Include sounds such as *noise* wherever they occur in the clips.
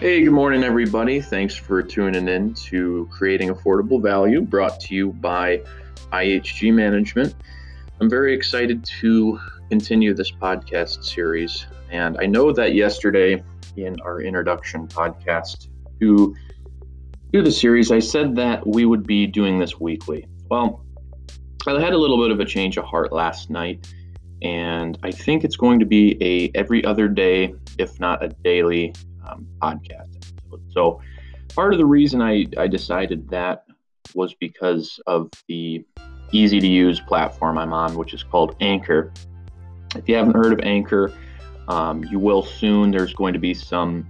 Hey, good morning, everybody. Thanks for tuning in to Creating Affordable Value, brought to you by IHG Management. I'm very excited to continue this podcast series. And I know that yesterday in our introduction podcast to, to the series, I said that we would be doing this weekly. Well, I had a little bit of a change of heart last night, and I think it's going to be a every other day, if not a daily um, podcast episode. So, part of the reason I, I decided that was because of the easy to use platform I'm on, which is called Anchor. If you haven't heard of Anchor, um, you will soon. There's going to be some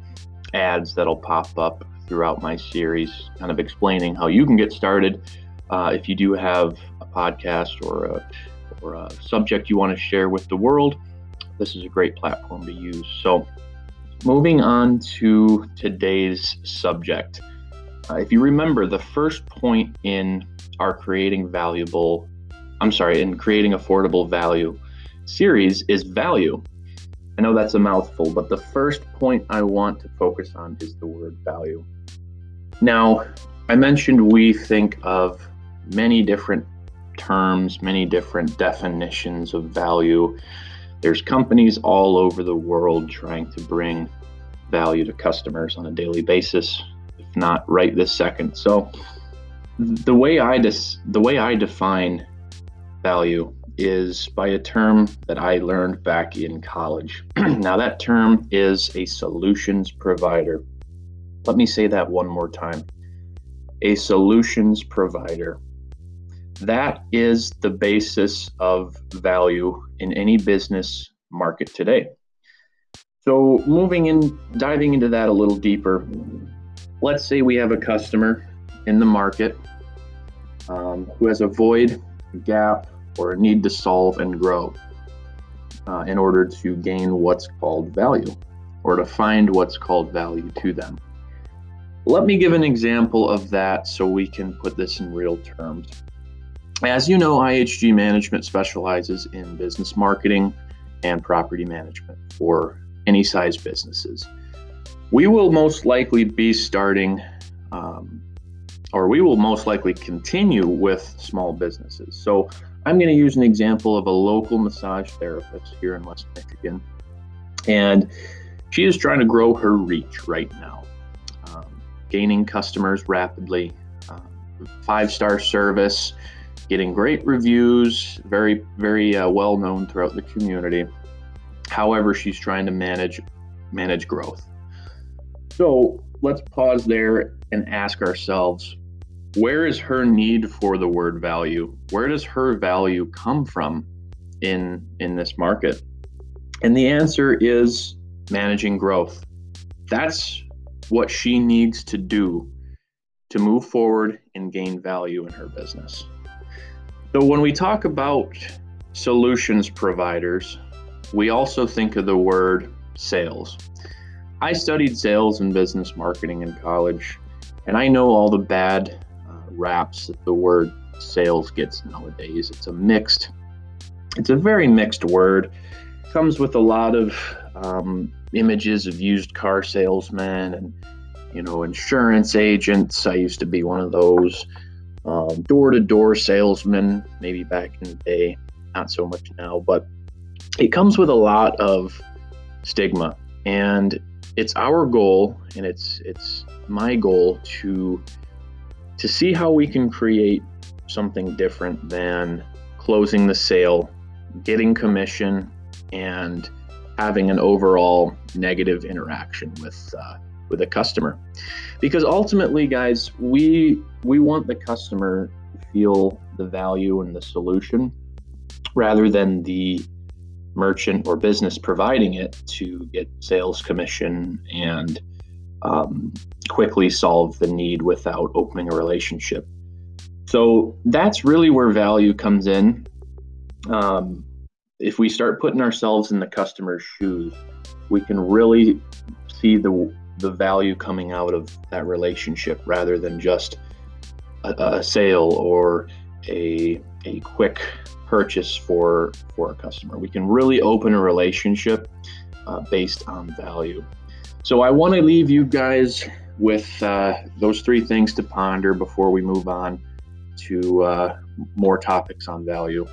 ads that'll pop up throughout my series, kind of explaining how you can get started. Uh, if you do have a podcast or a, or a subject you want to share with the world, this is a great platform to use. So, Moving on to today's subject. Uh, if you remember, the first point in our creating valuable, I'm sorry, in creating affordable value series is value. I know that's a mouthful, but the first point I want to focus on is the word value. Now, I mentioned we think of many different terms, many different definitions of value. There's companies all over the world trying to bring value to customers on a daily basis, if not right this second. So the way I dis- the way I define value is by a term that I learned back in college. *clears throat* now that term is a solutions provider. Let me say that one more time. A solutions provider. That is the basis of value in any business market today. So, moving in, diving into that a little deeper, let's say we have a customer in the market um, who has a void, a gap, or a need to solve and grow uh, in order to gain what's called value or to find what's called value to them. Let me give an example of that so we can put this in real terms. As you know, IHG Management specializes in business marketing and property management for any size businesses. We will most likely be starting, um, or we will most likely continue with small businesses. So I'm going to use an example of a local massage therapist here in West Michigan. And she is trying to grow her reach right now, um, gaining customers rapidly, um, five star service, getting great reviews, very, very uh, well known throughout the community. However, she's trying to manage manage growth. So let's pause there and ask ourselves where is her need for the word value? Where does her value come from in in this market? And the answer is managing growth. That's what she needs to do to move forward and gain value in her business. So when we talk about solutions providers, we also think of the word sales. I studied sales and business marketing in college, and I know all the bad uh, raps that the word sales gets nowadays. It's a mixed, it's a very mixed word. It comes with a lot of um, images of used car salesmen and you know insurance agents. I used to be one of those door to door salesman, maybe back in the day, not so much now, but it comes with a lot of stigma. And it's our goal and it's it's my goal to to see how we can create something different than closing the sale getting commission and having an overall negative interaction with uh, with a customer because ultimately guys we we want the customer to feel the value and the solution rather than the merchant or business providing it to get sales commission and um, quickly solve the need without opening a relationship. So that's really where value comes in. Um, if we start putting ourselves in the customer's shoes, we can really see the the value coming out of that relationship rather than just a, a sale or a a quick purchase for for a customer. We can really open a relationship uh, based on value. So I want to leave you guys with uh, those three things to ponder before we move on to uh, more topics on value.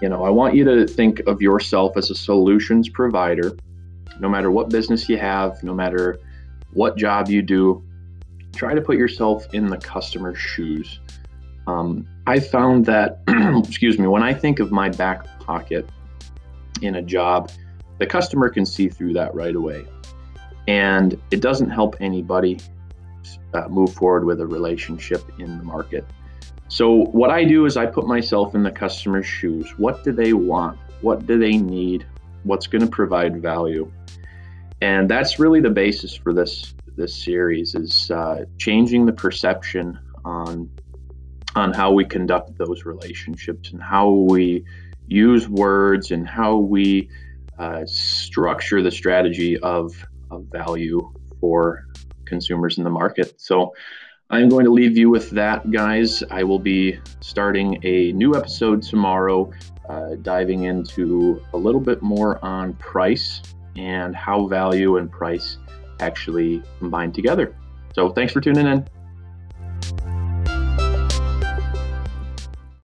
You know, I want you to think of yourself as a solutions provider. No matter what business you have, no matter what job you do, try to put yourself in the customer's shoes. Um, I found that, *clears throat* excuse me, when I think of my back pocket in a job, the customer can see through that right away. And it doesn't help anybody uh, move forward with a relationship in the market. So, what I do is I put myself in the customer's shoes. What do they want? What do they need? What's going to provide value? And that's really the basis for this this series is uh, changing the perception on on how we conduct those relationships and how we use words and how we uh, structure the strategy of, of value for consumers in the market. So I'm going to leave you with that, guys. I will be starting a new episode tomorrow, uh, diving into a little bit more on price and how value and price actually combine together. So thanks for tuning in.